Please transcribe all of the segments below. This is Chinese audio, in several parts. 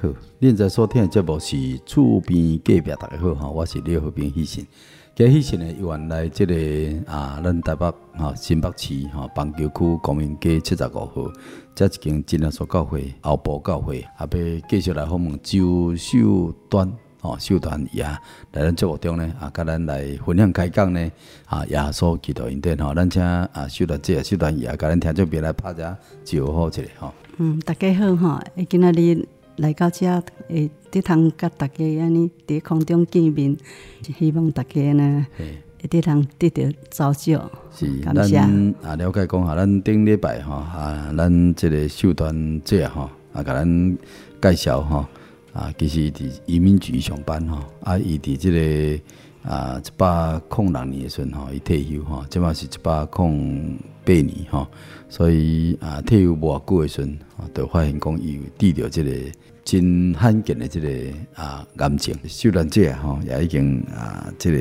好！您在所听的节目是《厝边隔壁》，大家好哈，我是廖和平医生。今日医生呢，原来这个啊，咱台北哈新北市哈邦桥区光明街七十五号，这一间真耶稣教会后埔教会，也要继续来访问周秀端哦，秀端爷来咱节目中呢啊，甲咱来分享开讲呢啊，耶稣基督恩典吼，咱请啊秀端姐、秀端爷，甲咱听众朋友来拍下招呼一下哈。嗯，大家好哈！今仔日来到遮，会得通甲大家安尼伫空中见面，希望大家呢会得通得到照照。是，感谢。咱啊了解讲下，咱顶礼拜吼啊，咱即个秀团姐吼啊，甲咱介绍吼啊，其实伊伫移民局上班吼啊，伊伫即个啊一百空六年的时阵吼，伊退休吼，即嘛是一百空八年吼。所以啊，退休无偌久诶时阵，啊，就发现讲伊有得着即个真罕见诶即个啊癌症。秀端姐吼，也已经啊，即个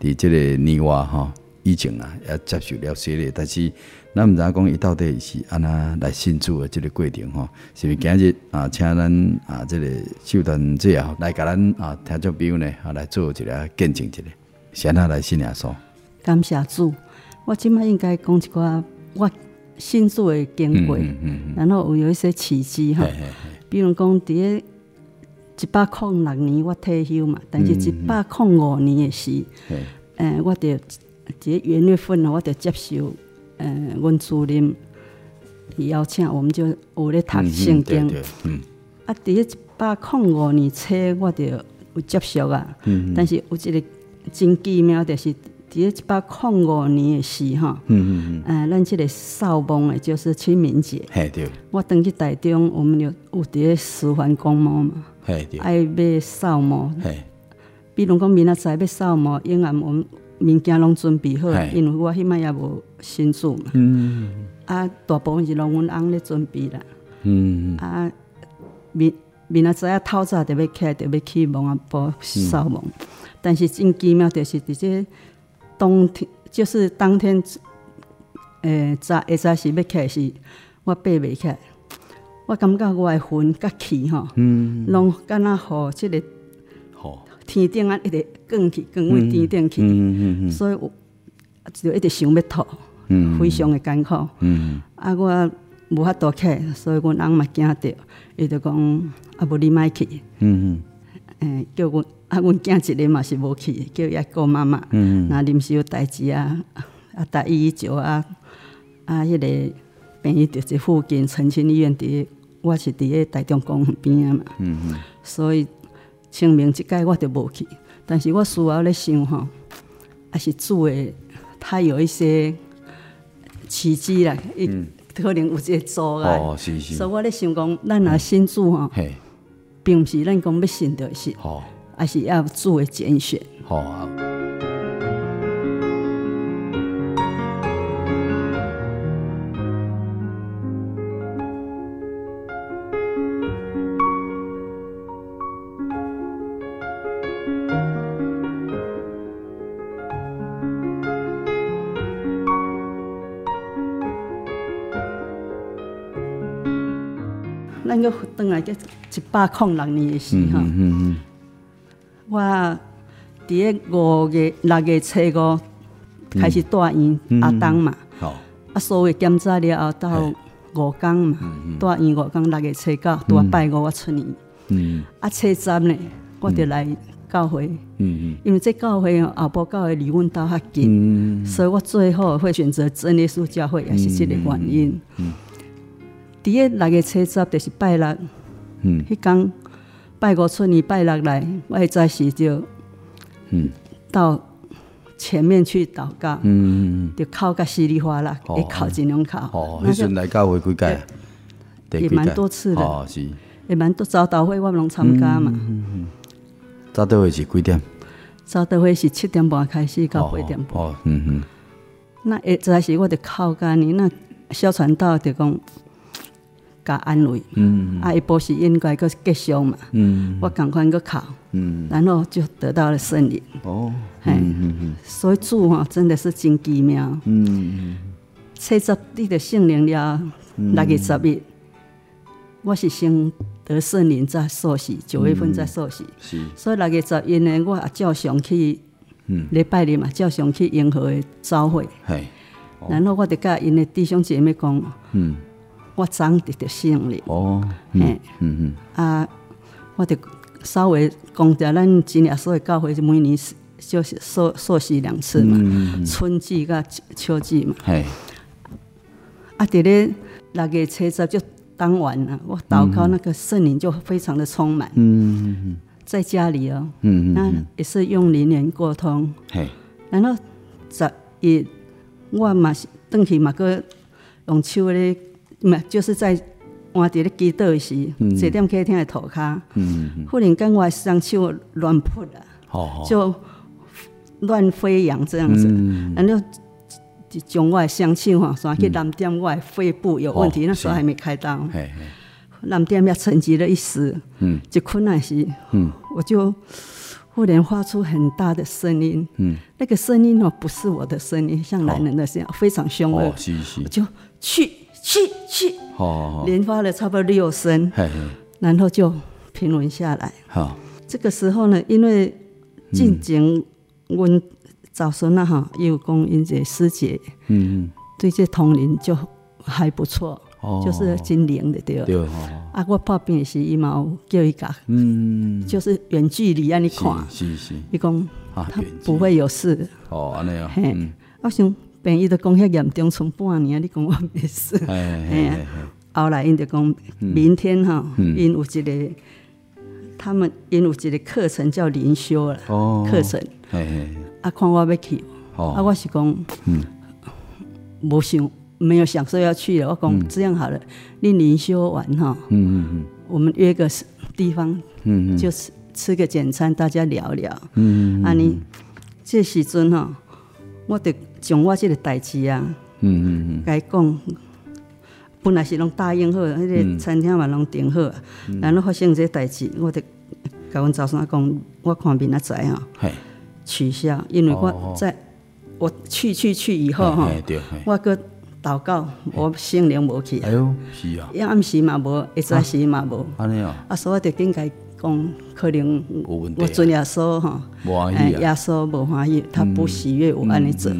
伫即个年外吼疫情啊，也接受了洗礼，但是咱毋知影讲伊到底是安怎来信主诶即个过程吼，是毋是今日啊，请咱啊，即个秀端姐啊，来甲咱啊，听众朋友呢，啊，来做一个见证一下，先啊来信耶稣。感谢主，我即摆应该讲一寡我。信主的经过，嗯嗯嗯、然后有有一些契机哈，比如讲，伫个一百零六年我退休嘛，但是一百零五年的时，诶、我着一个元月份我着接受，诶、呃，阮主任邀请，我们就有咧读圣经，啊，伫个一百零五年初我着有接受啊，但是有一个真奇妙，就是。伫一百零五年诶时哈，嗯嗯嗯，咱即个扫墓诶，就是清明节。嘿对。我登去台中，我们有有伫个师范公墓嘛，嘿对。爱要扫墓，嘿。比如讲明仔载要扫墓，因为我们物件拢准备好，因为我迄摆也无信主嘛。嗯。啊，大部分是拢阮翁咧准备啦。嗯。啊，明明仔载啊，透早就要起来，着要去墓仔埔扫墓，但是真奇妙，就是伫这。当天就是当天，诶、欸，早下早时要起来时，我爬袂起来。我感觉我的魂甲气吼，拢敢若互即个天顶啊，一直卷去，卷为天顶去。嗯嗯嗯、所以我就一直想要吐，嗯、非常的艰苦。嗯、啊，我无法度起来，所以阮翁嘛惊着，伊就讲啊，无你莫去。嗯诶、欸，叫阮。啊，阮囝一日嘛是无去，叫伊个妈妈。嗯，那临时有代志啊，啊，大姨舅啊，啊，迄个病院伫附近澄清医院伫，我是伫个台中公园边啊嘛。嗯嗯。所以清明即届我就无去，但是我事后咧想吼，还是主诶，他有一些奇迹啦，伊可能有一个阻碍。哦，是是。所以我咧想讲，咱若信主吼，并毋是咱讲要信着是。哦。还是要作为拣选。好啊。咱个回来个一百零六年的时候。嗯嗯嗯我伫个五月六月初五开始住院阿东嘛，啊，所有检查了后到五工嘛，住院五工六月初九，拄啊拜五我出院，啊，初三呢，我就来教会，嗯嗯因为这教会后埔教会离阮兜较近，所以我最后会选择真耶稣教会，也是这个原因。嗯伫个六月初十就是拜六，嗯迄工。拜五出年拜六来，我会早时就嗯到前面去祷告，嗯嗯嗯，就哭个稀里哗啦，一哭尽量哭。哦，那时来教会几届？也蛮多次的，哦是，也蛮多早祷会我拢参加嘛。嗯嗯早祷会是几点？早祷会是七点半开始到八点半。哦，嗯嗯。那一早时我就哭干你那小传道就讲。加安慰，嗯，啊，一波是应该个结束嘛，嗯，我赶快个考，嗯，然后就得到了圣灵，哦，嗯嗯嗯，所以主哈真的是真奇妙，嗯嗯，七十日的圣灵了，六月十日，我是先得圣灵再受洗，九月份再受洗，是，所以六月十一呢，我也照常去，嗯，礼拜日嘛，照常去银河的朝会，系，然后我就甲因的弟兄姐妹讲，嗯。我长得的圣灵哦，嗯嗯嗯啊，我得稍微讲下，咱今年所有教会每年就是受受洗两次嘛，嗯、春季跟秋季嘛。系啊，伫咧六月初十就当晚了，我祷告那个圣灵就非常的充满。嗯嗯在家里哦，嗯嗯，那也是用灵言沟通。嘿，然后十一我嘛是登去嘛个用手咧。唔就是在我伫咧祈祷的时，坐踮客厅的涂骹，忽然间我双手乱扑了，就乱飞扬这样子，然后就将我的双手哈，算去蓝点我的肺部有问题，那时候还没开刀，蓝点要沉积了一时，就困难时，我就忽然发出很大的声音，那个声音哦不是我的声音，像男人的声音，非常凶恶，我就去。去去，连发了差不多六声，然后就平稳下来。好，这个时候呢，因为进前阮早孙啊哈，有讲因这师姐，嗯，对这通灵就还不错，就是真灵的对。对，啊，我拍片时伊嘛有叫伊讲，嗯，就是远距离让你看，是是，伊讲他不会有事。哦，安尼啊，嘿，我想。病伊都讲遐严重，从半年，你讲我没事。哎呀，后来因就讲明天哈，因有一个，他们因有一个课程叫灵修了，课程。啊，看我要去，啊，我是讲，嗯无想，没有想说要去了。我讲这样好了，你灵修完哈，嗯嗯嗯我们约个地方，嗯嗯就吃吃个简餐，大家聊聊。嗯嗯啊，你这时阵哈，我得。将我这个代志啊，嗯嗯嗯，该讲本来是拢答应好，迄个餐厅嘛拢订好，然后发生这代志，我得甲阮早上讲，我看明仔载吼，取消，因为我在我去去去以后哈，我搁祷告，我心灵无去，哎呦，是啊，一暗时嘛无，一早时嘛无，安尼哦，啊，所以我就应该讲，可能我尊耶稣哈，哎，耶稣无欢喜，他不喜悦我安尼做，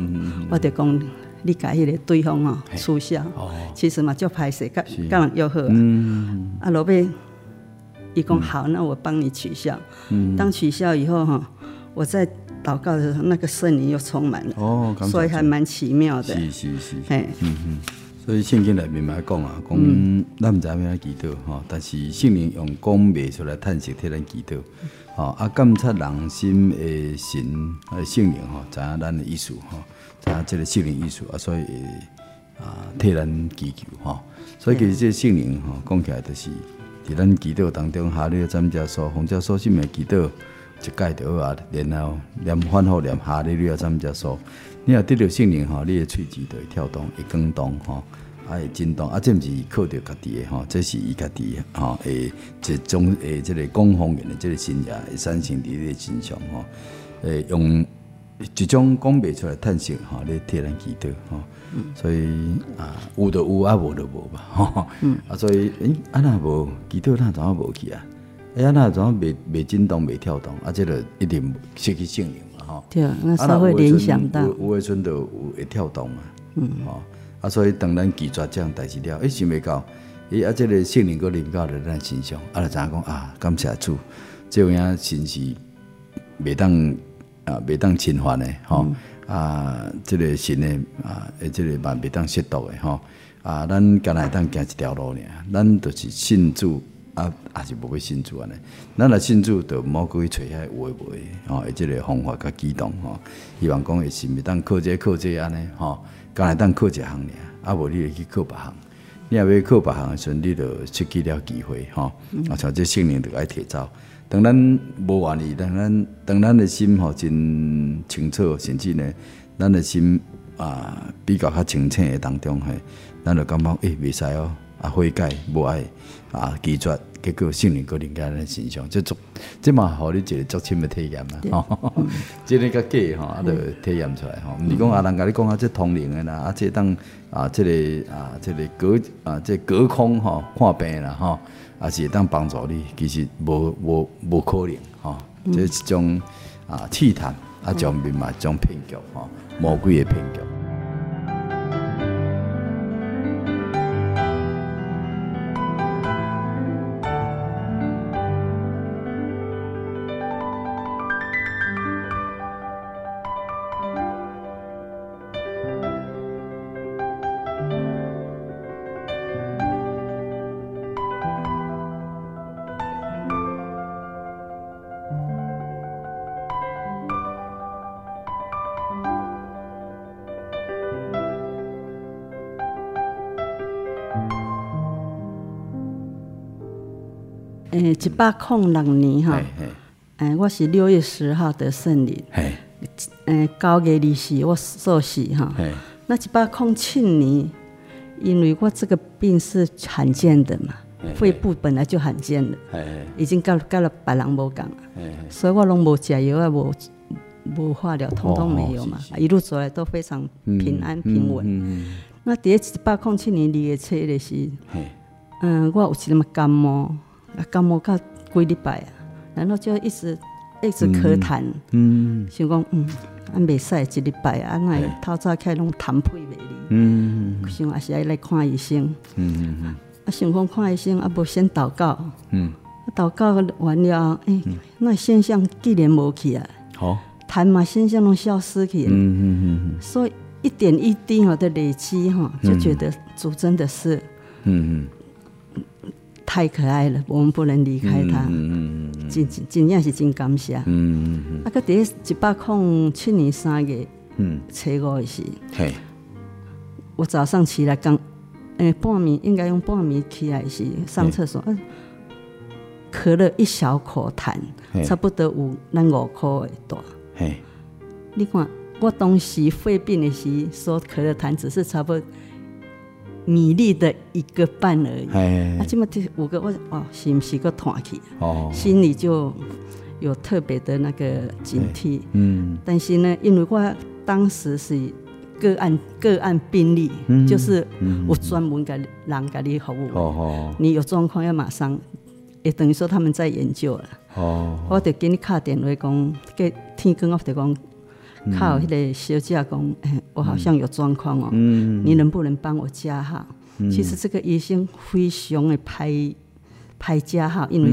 我就讲你甲迄个对方哈取消，其实嘛就歹势，甲甲人约好，啊，落尾伊讲好，那我帮你取消，当取消以后哈，我在祷告的时候，那个圣灵又充满了，所以还蛮奇妙的，是是是，哎，嗯嗯。所以圣经里面嘛讲啊，讲咱毋知影要安怎祈祷吼，但是圣灵用讲袂出来叹息替咱祈祷，吼啊监察人心诶神诶圣灵吼，知影咱诶意思吼，知影即个圣灵意思啊，所以啊替咱祈求吼，所以其实即个圣灵吼讲起来就是伫咱祈祷当中，哈利路亚赞美所，奉教所信诶祈祷一概就好啊，然后连反复念哈利路亚赞美所。你若得到圣灵吼，你的喙齿就会跳动，会滚动吼，啊会震动，啊这毋是靠着家己的吼，这是伊家己的吼，诶一种诶即个讲方言的即个信仰会产生伫你的身上吼，诶用一种讲袂出来叹息吼，你替人祈祷吼，所以啊有就有啊无就无吧吼，啊所以诶啊那无祈祷那怎啊无去啊？诶呀那怎啊袂袂震动袂跳动，啊这个一定失去圣灵。对，那稍微联想到，有诶阵都有会跳动嘛，嗯，吼，啊，所以当咱拒绝这样代志了，诶，想未到，伊，啊，这个圣灵搁临到了咱身上，啊，就知影讲啊，感谢主，这样神是袂当啊，袂当侵犯的，吼，啊，这个神的啊，诶，这个嘛袂当亵渎的，吼，啊，咱干来当行一条路尔，咱就是信主啊，也是无去信主安尼。咱若信主，就莫去揣遐有诶无诶，吼，即个方法较激动吼。希望讲会是毋是当靠这靠这安尼吼，刚来当靠一项尔，啊无你会去靠别项。你若要靠别项诶时阵，你就失去了机会吼。啊，像这性灵就爱提走。当咱无愿意，当咱当咱诶心吼真清楚，甚至呢，咱诶心啊比较较清醒诶当中嘿，咱就感觉诶袂使哦。啊，悔改无爱啊，拒绝，结果圣灵搁临在咱身上，即足即嘛，互你一个足深的体验啦，吼，即个较假吼，啊，着体验出来吼。毋是讲啊，人甲你讲啊，即通灵诶啦，啊，即当啊，即个啊，即个隔啊，即隔空吼看病啦，吼，啊，是会当帮助你，其实无无无可能吼，即是一种啊试探，啊，种面嘛，一种骗局吼，魔鬼诶骗局。百零六年哈，诶，我是六月十号得圣灵，诶，九月二十我受洗哈，那一百零七年，因为我这个病是罕见的嘛，肺部本来就罕见的，已经到到了别人无讲，所以我拢无食药啊，无无化疗，通通没有嘛，一路走来都非常平安平稳。那第一百零七年二月初的是，嗯，我有一点感冒。啊，感冒到几礼拜啊，然后就一直一直咳痰，嗯，想讲嗯，啊未使一礼拜啊，那透早起来拢痰配袂离，嗯，想也是爱来看医生，嗯嗯啊想讲看医生啊，无先祷告，嗯，祷告完了，诶，那现象既然无去啊，好，痰嘛现象拢消失去，嗯嗯嗯，所以一点一滴哈的累积哈，就觉得主真的是，嗯嗯。太可爱了，我们不能离开他。嗯嗯真真真正是真感谢。嗯嗯嗯。啊，个第一百零七年三月，嗯，初五的时，嘿，我早上起来刚，诶、欸，半暝应该用半暝起来时上厕所，嗯，咳了一小口痰，差不多有咱五颗的大。嘿，你看我当时肺病的时说咳的痰，只是差不多。米粒的一个半而已，啊，这么这五个我哦，是不是个团体？哦，心里就有特别的那个警惕。嗯，但是呢，因为我当时是个案个案病例，嗯、就是我专门给人给你服务。哦哦，你有状况要马上，也等于说他们在研究了。哦，我得给你卡电话讲，给天光我得讲。靠，迄个小姐讲，哎，我好像有状况哦，嗯、你能不能帮我加号？嗯、其实这个医生非常的拍拍加号，因为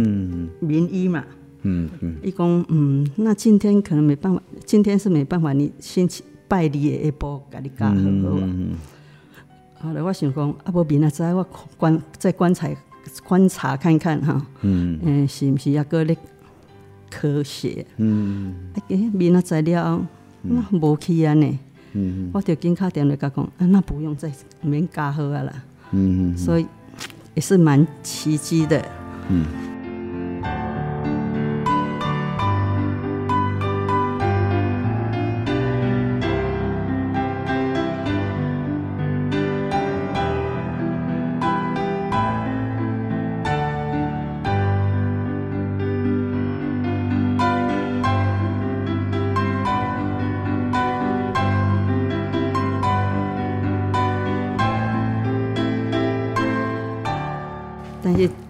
名医嘛。嗯嗯。伊讲，嗯，那今天可能没办法，今天是没办法，你先去拜二的下晡，给你加好好不好？后来我想讲，啊，无明仔载我观再观察观察看看哈，嗯嗯，是不是抑搁咧咳血？嗯，诶，明仔载了。那无去啊呢，我就紧敲电话甲讲，啊，那不用再免加号啊啦，嗯嗯，所以也是蛮奇迹的，嗯。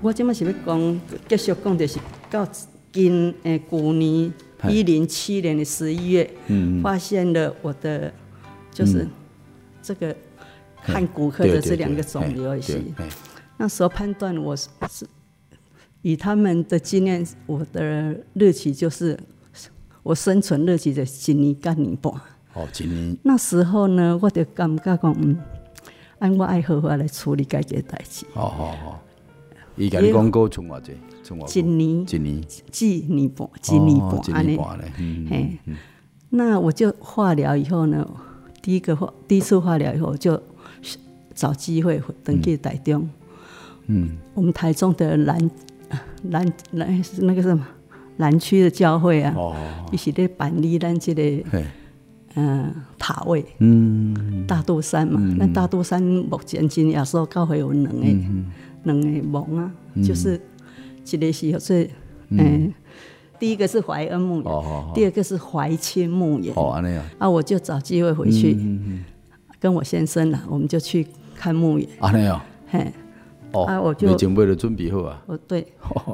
我今麦是要讲，继续讲，就是到今诶，去年一零七年的十一月，嗯、发现了我的就是这个汉骨科的这两个肿瘤也是。那时候判断我是以他们的经验，我的日期就是我生存日期的一年干年半。哦，一年。那时候呢，我就感觉讲，嗯，按我爱好好来处理该个代志。哦哦哦。伊甲你讲过存偌济，存偌一年，一年，一年半，一年半，一年半嘞。嘿，那我就化疗以后呢，第一个化，第一次化疗以后就找机会登记台中。嗯，我们台中的南南南那个什么南区的教会啊，一起在办理咱这个。嗯，塔位，嗯，大肚山嘛，那、嗯、大肚山目前今亚说教会有两个，两、嗯、个墓啊，嗯、就是一个是说，嗯，嗯第一个是怀恩墓园，哦、第二个是怀亲墓园，哦，安尼啊，啊，我就找机会回去，嗯、跟我先生啦，我们就去看墓园，安尼啊，嘿，哦，啊，我就没准备的准备好啊，我对，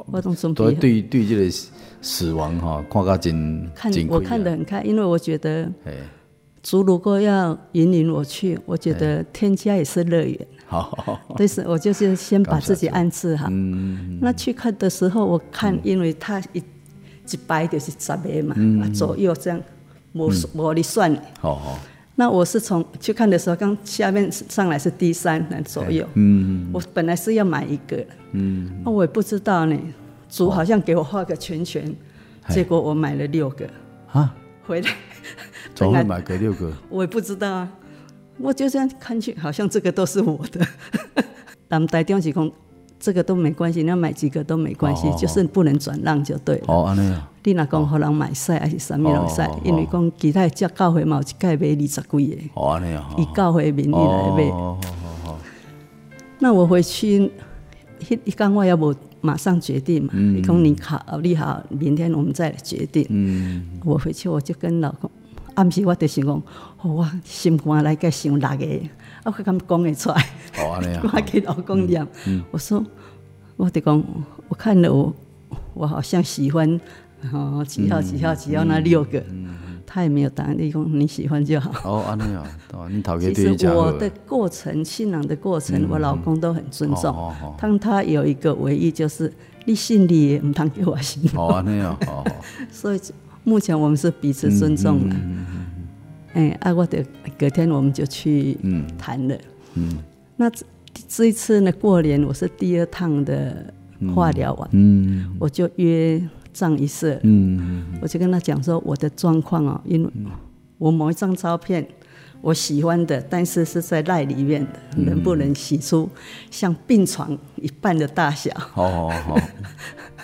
我都准备好，对对这个死亡哈，看个真，看我看得很开，因为我觉得。主如果要引领我去，我觉得天家也是乐园。好，但是我就是先把自己安置好。嗯。那去看的时候，我看，因为他一一排就是十个嘛，左右这样，我我的算。好好。那我是从去看的时候，刚下面上来是第三人左右。嗯。我本来是要买一个。嗯。那我也不知道呢，主好像给我画个圈圈，结果我买了六个。啊。回来。怎么会买个六个？我也不知道啊，我就这样看去，好像这个都是我的。咱们台中是讲，这个都没关系，你要买几个都没关系，就是不能转让就对了。哦，安尼啊。你若讲互人买晒还是啥物拢晒，因为讲其他只教会嘛，有一届买二十几个。哦，安尼啊。以教会名义来买。哦，好。那我回去，一一讲我也无马上决定嘛。你讲你考虑好，明天我们再来决定。嗯。我回去我就跟老公。暗时我就想讲，我心肝来个想六个，我可敢讲会出来哦。我给老公讲，我说，我得讲，我看了我，我好像喜欢，哦，几号几号几号那六个，他也没有答案。你讲你喜欢就好。哦，安尼啊，你讨厌对。其实我的过程，信仰的过程，我老公都很尊重。但他有一个唯一就是，你信你，唔通给我信。哦，安尼啊，所以。目前我们是彼此尊重的，哎，啊，我的隔天我们就去谈了。嗯，那这一次呢，过年我是第二趟的化疗完，嗯，我就约张医生，嗯，我就跟他讲说我的状况啊，因为我某一张照片我喜欢的，但是是在赖里面的，能不能洗出像病床一半的大小？哦哦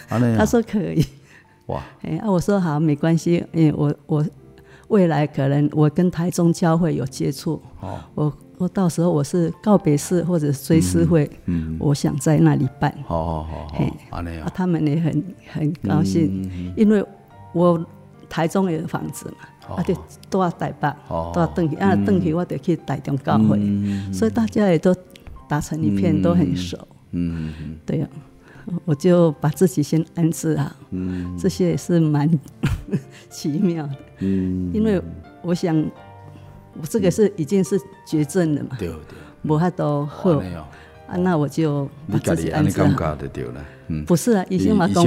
他说可以。哇！哎啊，我说好，没关系，因为我我未来可能我跟台中教会有接触，哦，我我到时候我是告别式或者追思会，嗯，嗯我想在那里办，好好好，他们也很很高兴，因为我台中也有房子嘛，哦、啊，就都要台北，哦、都要登去，啊，登去我得去台中教会，嗯、所以大家也都打成一片，嗯、都很熟，嗯，对呀、啊。我就把自己先安置好，嗯，这些也是蛮 奇妙的，嗯，因为我想，我这个是已经是绝症了嘛，对对，无法度好，啊，那我就把自己安置好，不是啊，医生嘛讲，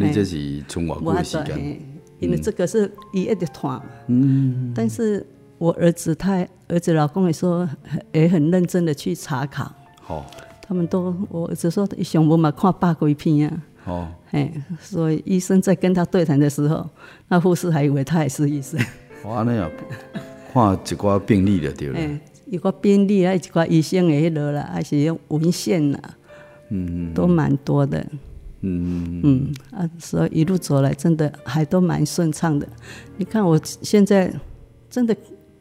你这是存活过时间，因为这个是医院的团，嗯，但是我儿子他儿子老公也说，也很认真的去查考，好。他们都，我儿子说一想我嘛看八鬼片啊，哦，嘿，所以医生在跟他对谈的时候，那护士还以为他也是医生。哇，那样看一寡病历的对了。哎，一挂病例啊，一寡医生的迄落啦，还是用文献啦，嗯，都蛮多的。嗯嗯啊，所以一路走来真的还都蛮顺畅的。你看我现在真的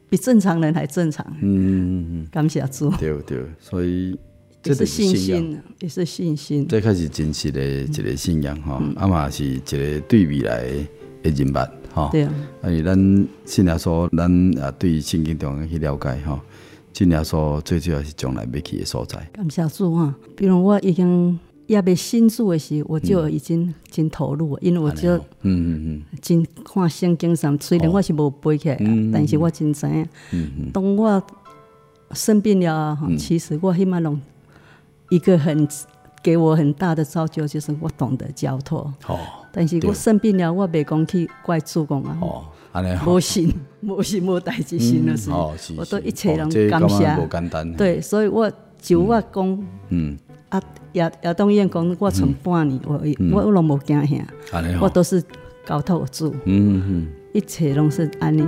比正常人还正常。嗯嗯嗯，感谢主。对对，所以。这是信心，也是信心。最开始真实的一个信仰哈，啊嘛是一个对未来的人物哈。对啊。而且咱信仰说，咱啊对圣经中去了解哈，信仰说最主要是将来要去的所在。感谢主啊，比如我已经也未信主的时候，我就已经真投入，因为我就嗯嗯嗯，真看圣经上，虽然我是无背起来，但是我真知影。嗯嗯。当我生病了哈，其实我起码拢。一个很给我很大的造就，就是我懂得交托。哦，但是我生病了，我袂讲去怪主公啊。哦，安尼好。无信，无信，无代志，信的是。我都一切拢感谢。对，所以我就我讲，嗯，啊，亚亚东医院讲我存半年，我我我拢无惊吓，我都是交托主，嗯嗯，一切拢是安尼。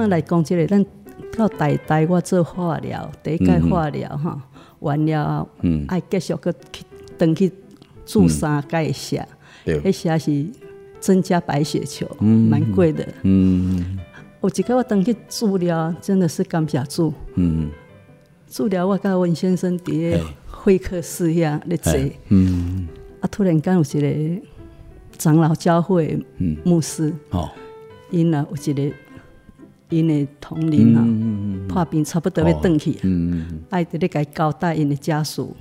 即马来讲，即个咱到台大我做化疗，第一届化疗哈，完了嗯爱继续搁去登去注三届下，迄下是增加白血球，蛮贵的。嗯，有一个我登去治疗，真的是感谢主。嗯，治疗我甲阮先生伫个会客室遐咧坐，嗯，啊突然间有一个长老教会牧师，哦，因啊有一个。因的同龄啊，破病差不多要转去，爱伫咧甲伊交代因的家属。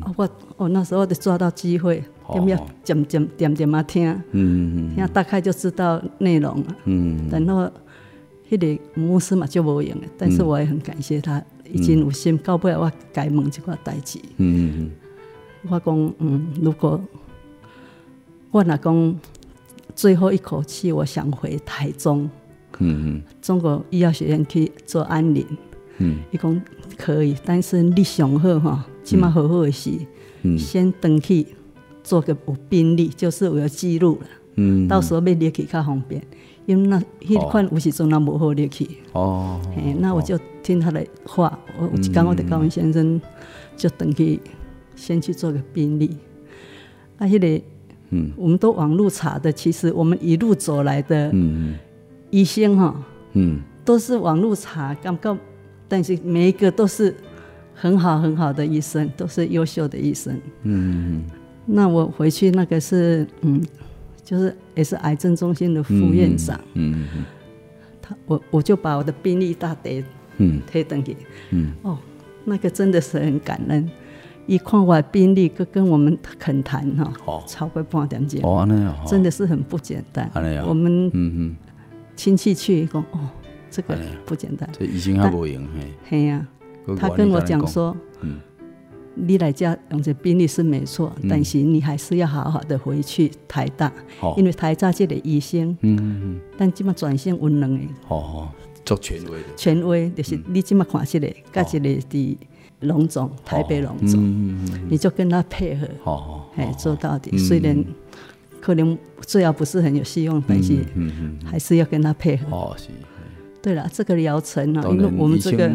啊，我我那时候就抓到机会，点要渐渐点点啊听，听大概就知道内容了。然后迄个牧师嘛就无用，但是我也很感谢他，已经有心到尾我该问这块代志。我讲，嗯，如果我若讲最后一口气，我想回台中。嗯，中国医药学院去做安宁，嗯，伊讲可以，但是你上好哈，起码好好的是，嗯，先登去做个有病历，就是有记录了，嗯，到时候要列去较方便，因为那迄款有时阵那无好列去，哦，嘿，那我就听他的话，我有一天我的高文先生就登去先去做个病历，啊，迄个，嗯，我们都网络查的，其实我们一路走来的，嗯。医生哈，嗯，都是网络查，刚刚，但是每一个都是很好很好的医生，都是优秀的医生。嗯，那我回去那个是，嗯，就是也是癌症中心的副院长。嗯，他我我就把我的病历大叠，嗯，贴等给，嗯，哦，那个真的是很感恩。一看我的病历，跟跟我们恳谈哈，哦，超过半点钟，哦，真的是很不简单。我们，嗯嗯。亲戚去讲哦，这个不简单。这医生还不用嘿。嘿呀，他跟我讲说，嗯，你来家用这病历是没错，但是你还是要好好的回去台大，因为台大这个医生，嗯嗯，但这么转型温能的，哦，做权威的，权威就是你这么看这个，跟这个的龙总，台北龙总，你就跟他配合，哦，哎，做到底，虽然。可能治疗不是很有希望，但是还是要跟他配合。哦，是。对了，这个疗程呢，因为我们这个，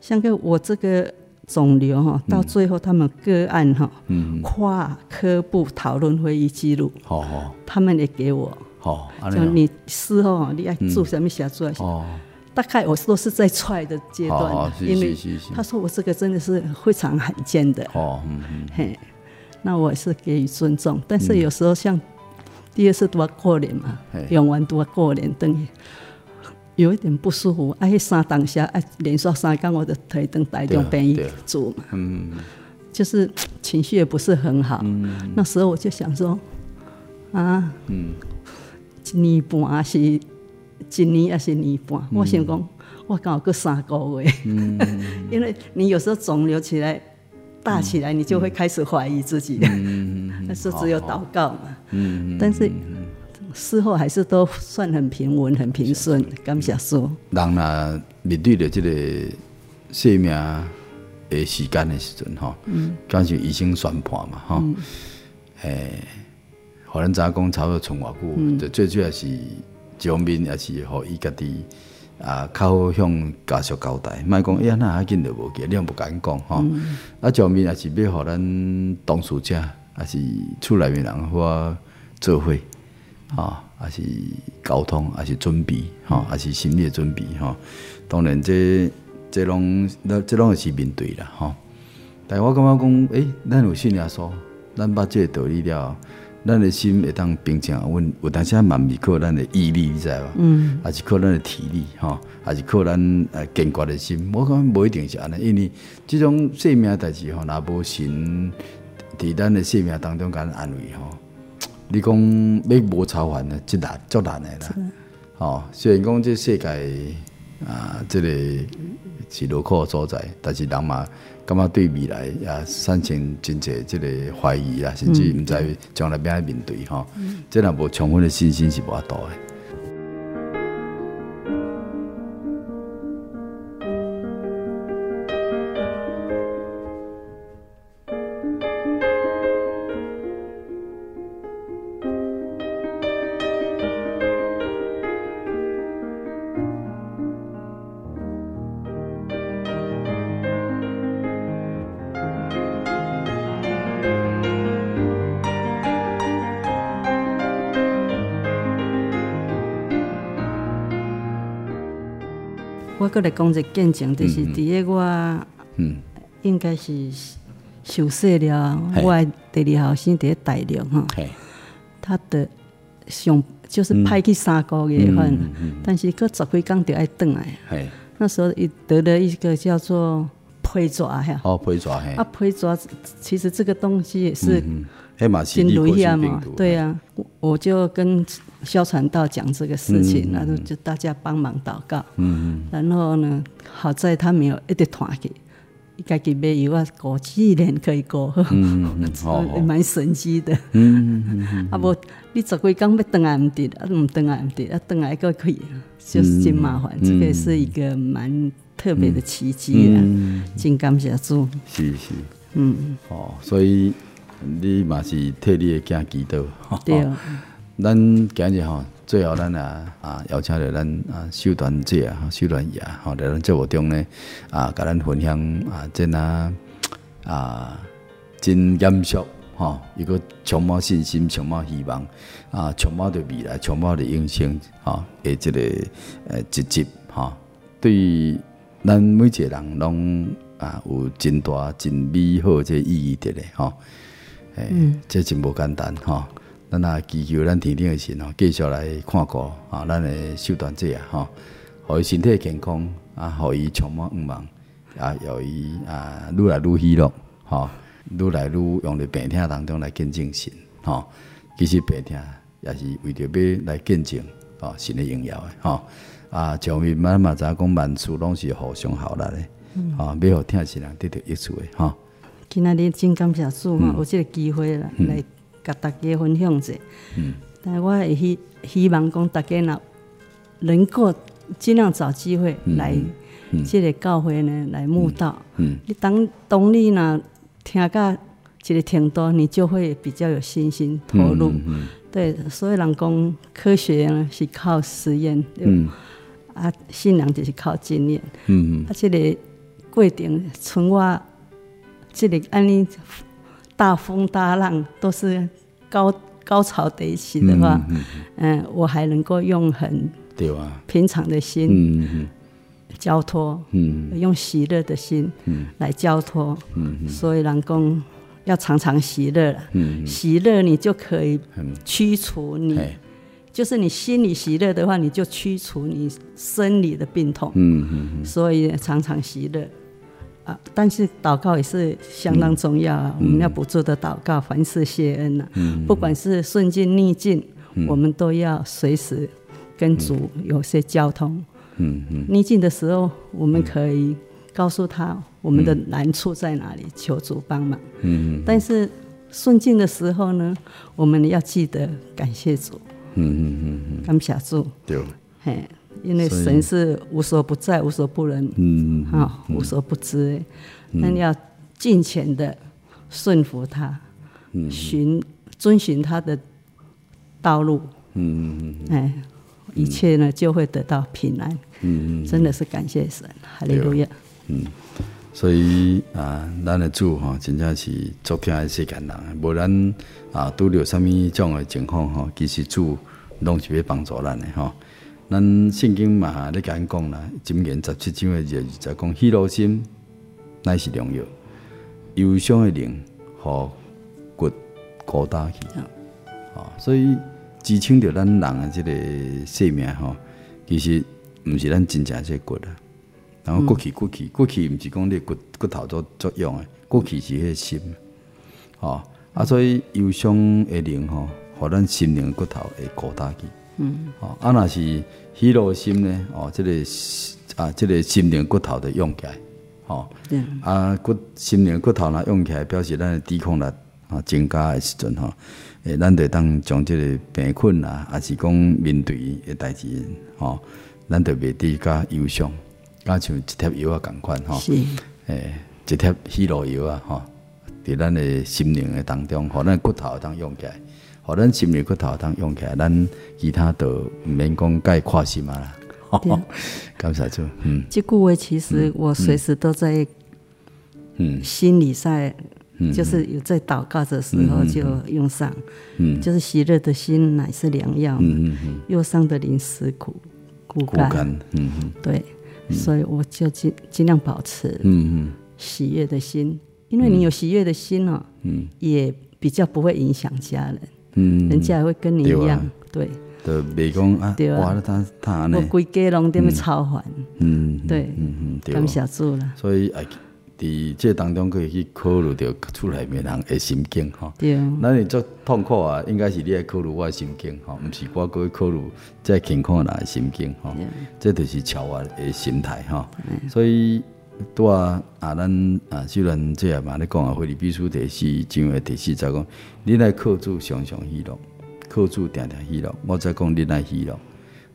像个我这个肿瘤哈，到最后他们个案哈，跨科部讨论会议记录，他们也给我，就你事后你要做什么写出来。哦，大概我都是在踹的阶段，因为他说我这个真的是非常罕见的。哦，嗯嗯，嘿。那我也是给予尊重，但是有时候像第二次都要过年嘛，用完都要过年，等于有一点不舒服。哎，三当下哎，连续三天我的腿等带动变异组嘛，嗯，就是情绪也不是很好。那时候我就想说，啊，嗯，一年半还是一年还是年半？我想讲，我刚好过三个月，因为你有时候肿瘤起来。大起来，你就会开始怀疑自己。那是只有祷告嘛。但是事后还是都算很平稳、很平顺。感谢说，人呐面对的这个生命的时间的时阵哈，刚是医生宣判嘛哈。诶，可能咱讲差不多存偌久，最主要是一方面也是互伊家己。啊，较好向家属交代，莫讲哎呀，那还紧就无记，你也不敢讲吼。啊，上面也是要互咱当事者，也是厝内面人或做伙，啊，也是沟通，也是准备，哈，也是心理准备，哈。当然这这拢那这拢是面对啦，哈。但我感觉讲，诶、欸，咱有信耶稣，咱把这个道理了，咱的心会当平静阮，有当时嘛毋是靠咱的毅力，你知无？嗯，还是靠咱的体力，吼，还是靠咱呃坚决的心。我讲无一定是安尼，因为即种生命代志吼，若无神伫咱的生命当中甲咱安慰吼，你讲要无操烦呢，真难，足难的啦。吼，虽然讲这世界啊，这个是落苦所在，但是人嘛。感觉对未来也产生真济这个怀疑啊，甚至毋知将来要安怎面对吼，这若无充分的信心是无法度的。过来讲一个见证，就是伫个我，应该是受洗了，我第二号生伫个大陆哈，他的上就是派去三个月份，但是搁十几工就爱转来。那时候伊得了一个叫做皮蛇吓，哦皮蛇，啊皮蛇其实这个东西也是真危险嘛，对啊，我就跟。萧传道讲这个事情，然后就大家帮忙祷告。嗯，然后呢，好在他没有一直拖去，家己买药啊，过几年可以过，嗯，蛮神奇的。嗯，啊不，你十几工要等来唔得，啊唔转来唔得，啊等来个可以，就是真麻烦。这个是一个蛮特别的奇迹啊，真感谢主。是是，嗯，哦，所以你嘛是替你的家祈祷。对。咱今日吼，最后咱啊啊邀请着咱啊秀团姐啊秀团爷吼，在咱节目中呢啊，甲咱分享啊，真啊啊真严肃吼，一个充满信心、充满希望啊，充满着未来、充满着永生吼，诶，即个诶积极吼，对咱每一个人拢啊有真大、真美好即意义伫咧吼，诶，这真无简单吼。咱啊祈求咱天顶的神吼，继续来看顾啊，咱的秀团者啊，吼，互伊身体健康啊，互伊充满愿望啊，互伊啊，愈来愈喜乐，吼，愈来愈用伫病痛当中来见证神，吼，其实病痛也是为着要来见证哦，神的荣耀的，吼，啊，上面嘛嘛知影讲万事拢是互相效力的，啊，要互疼神人得到益处的，吼。今仔日真感谢主嘛，有这个机会啦，来。甲大家分享者，嗯，但系我会希希望讲大家若能够尽量找机会来，这个教会呢来慕道。嗯，你当当你若听到这个程度，你就会比较有信心投入。对，所以人讲科学呢是靠实验，嗯，啊，信仰就是靠经验。嗯嗯，啊，这个过程，从我这里安尼。大风大浪都是高高潮迭起的话，嗯，嗯，我还能够用很平常的心交托，嗯。用喜乐的心来交托，嗯所以人讲要常常喜乐嗯，喜乐你就可以驱除你，就是你心里喜乐的话，你就驱除你生理的病痛，嗯嗯。所以常常喜乐。但是祷告也是相当重要啊！嗯、我们要不住的祷告，凡事谢恩呐、啊。嗯、不管是顺境逆境，嗯、我们都要随时跟主有些交通。嗯嗯、逆境的时候，我们可以告诉他我们的难处在哪里，求主帮忙。嗯、但是顺境的时候呢，我们要记得感谢主。嗯嗯嗯，感谢主。对。嘿。因为神是无所不在、无所不能，嗯，哈，无所不知，那你要尽全的顺服他，嗯循遵循他的道路，嗯嗯嗯，哎，一切呢就会得到平安，嗯嗯，真的是感谢神，哈利路亚，嗯，所以啊，咱的主哈，真正是昨天还是感人，无咱啊，拄着什么种的情况哈，其实主拢是要帮助咱的哈。咱圣经嘛，咧甲咱讲啦，箴言十七章诶，就讲喜乐心乃是良药，忧伤诶灵，互骨孤单去。哦，所以支撑着咱人的即个性命吼，其实毋是咱真正这个骨啊。然后骨气骨气骨气，毋是讲你骨骨头做作用的，骨气是迄个心。吼啊，所以忧伤的灵吼，互咱心灵骨头会孤单去。嗯。哦啊，若是喜乐心呢？哦，这个啊，这个心灵骨头的用起来。吼。对。啊，骨心灵骨头若用起来，表示咱的抵抗力啊增加的时阵吼。诶，咱得当将即个病困啊，还是讲面对诶代志，吼，咱得袂滴加忧伤，加像一贴药啊共款吼。是。诶，一贴喜乐药啊，吼，伫咱诶心灵诶当中，吼咱骨头当用起来，互咱心灵骨头当用起来，咱其他都毋免讲介跨心啊啦。对。感谢主。嗯。这句话其实我随时都在，嗯，心里在。就是有在祷告的时候就用上，嗯，就是喜乐的心乃是良药，嗯嗯，忧伤的灵使骨枯干，嗯嗯，对，所以我就尽尽量保持，嗯嗯，喜悦的心，因为你有喜悦的心哦，嗯，也比较不会影响家人，嗯，人家也会跟你一样，对，对，袂讲啊，对啊，他他我规家拢在那操烦，嗯，对，嗯嗯，感谢主了，所以伫这当中可以去考虑到厝内面人的心境吼，对，那你做痛苦啊，应该是你来考虑我的心境吼，毋是我过去考虑在健康人的心境吼，这就是超我的心态吼。所以拄啊啊，咱啊虽然这样嘛，你讲啊，菲律宾书第四章的第四节讲，你来靠主常常喜乐，靠主定定喜乐。我再讲你来喜乐，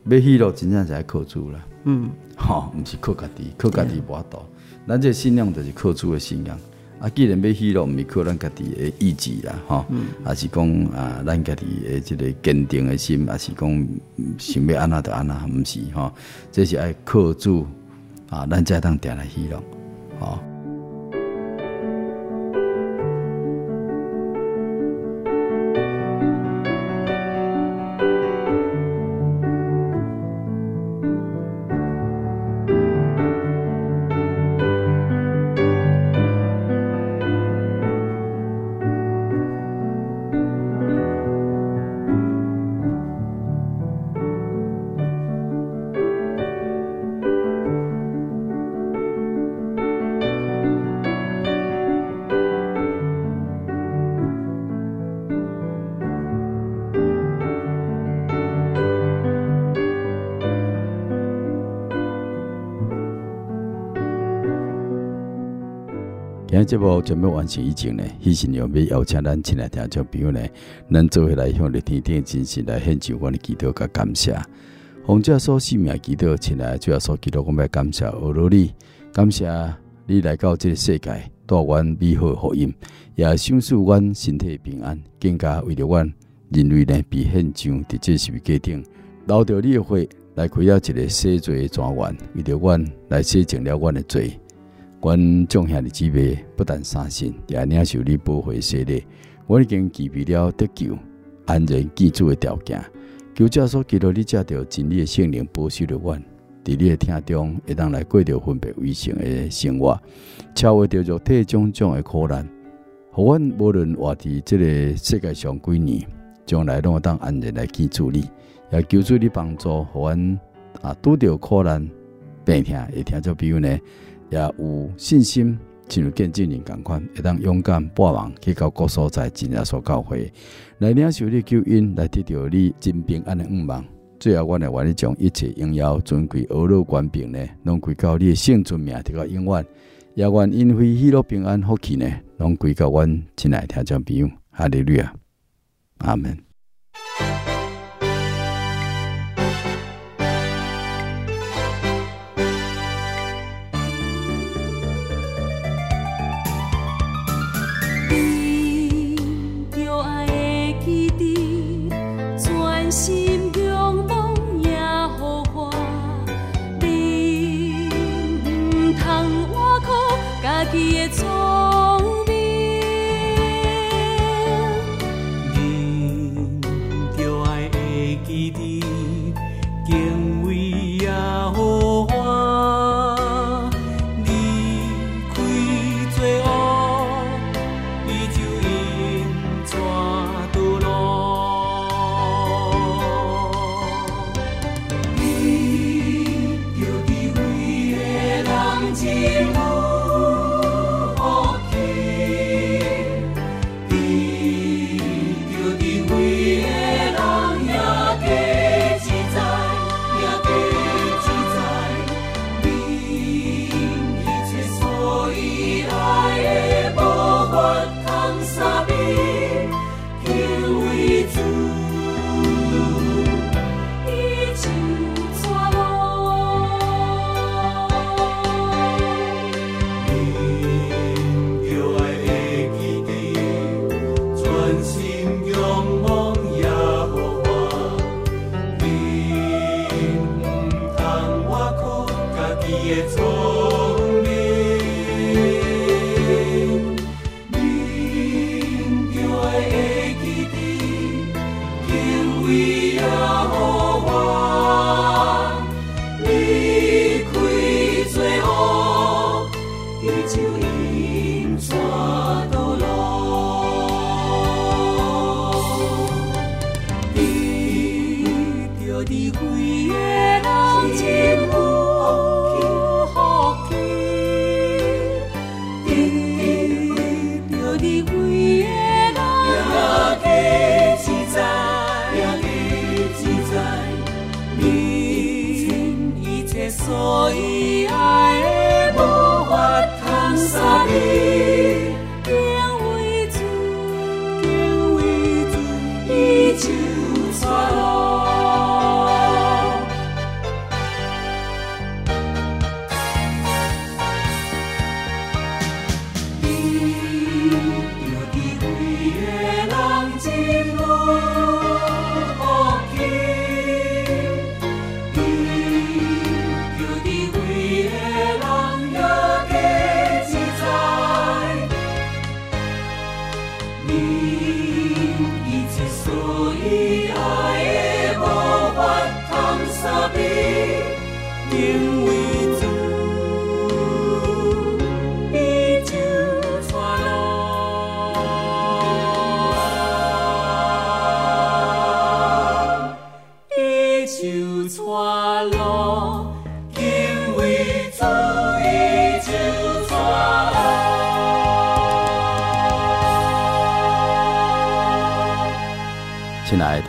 要喜乐真正是爱靠主啦。嗯，吼，毋是靠家己，靠家己无法度。咱这信仰就是靠主的信仰啊！既然要喜乐，毋是靠咱家己的意志啦，吼、嗯，还是讲啊，咱家己的这个坚定的心，还是讲想要安怎就安怎，毋是吼，这是爱靠主啊，咱才当定来喜乐，吼。节目准备完成以前呢，迄时要邀请咱前来听众朋友呢，咱做下来向你天天真实来献上我的祈祷甲感谢。奉这所性命祈祷，亲爱主要所祈祷，我们感谢俄罗你，感谢你来到这个世界，带阮美好福音，也享受阮身体平安，更加为了阮人类呢，被献上伫这十字架顶，留着你的血来开了一个洗罪专员，为了阮来洗净了阮的罪。阮种下的姊妹，不但相信，也领受你宝血洗礼。我已经具备了得救、安然居住的条件。求这所记录你借着真理的圣灵保守着阮，伫你的厅中，会当来过着分别为圣的生活，超越着肉体种种的苦难。互阮无论活伫这个世界上几年，将来拢会当安然来居住你，也求主你帮助，互阮啊拄着苦难、病痛，会听做比如呢？也有信心，进入见证人同款，会当勇敢跋网去到各所在，真耶稣教会来领受你救恩，来得到你真平安的愿望。最后，我来为你将一切荣耀尊贵、俄罗官兵呢，拢归到你的圣尊名，得到永远。也愿因为喜乐平安福气呢，拢归到阮亲爱听众朋友。哈利路亚，阿门。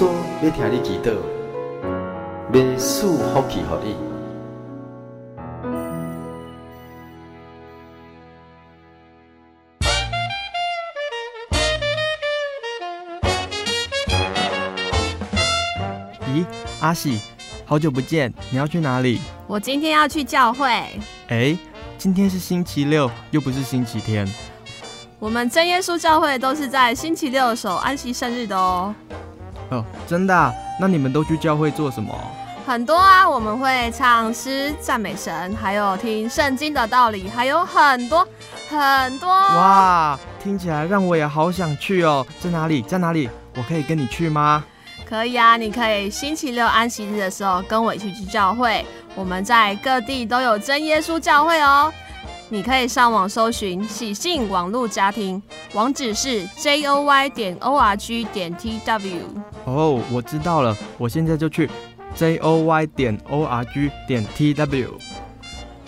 稣要听你祈祷，免赐福气给你。咦，阿喜，好久不见，你要去哪里？我今天要去教会。哎，今天是星期六，又不是星期天。我们真耶稣教会都是在星期六守安息生日的哦。哦，真的啊？那你们都去教会做什么？很多啊，我们会唱诗赞美神，还有听圣经的道理，还有很多很多。哇，听起来让我也好想去哦！在哪里？在哪里？我可以跟你去吗？可以啊，你可以星期六安息日的时候跟我一起去教会。我们在各地都有真耶稣教会哦。你可以上网搜寻喜信网络家庭，网址是 j o y 点 o r g 点 t w。哦，我知道了，我现在就去 j o y 点 o r g 点 t w。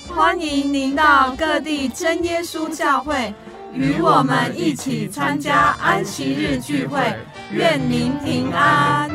欢迎您到各地真耶稣教会，与我们一起参加安息日聚会。愿您平安。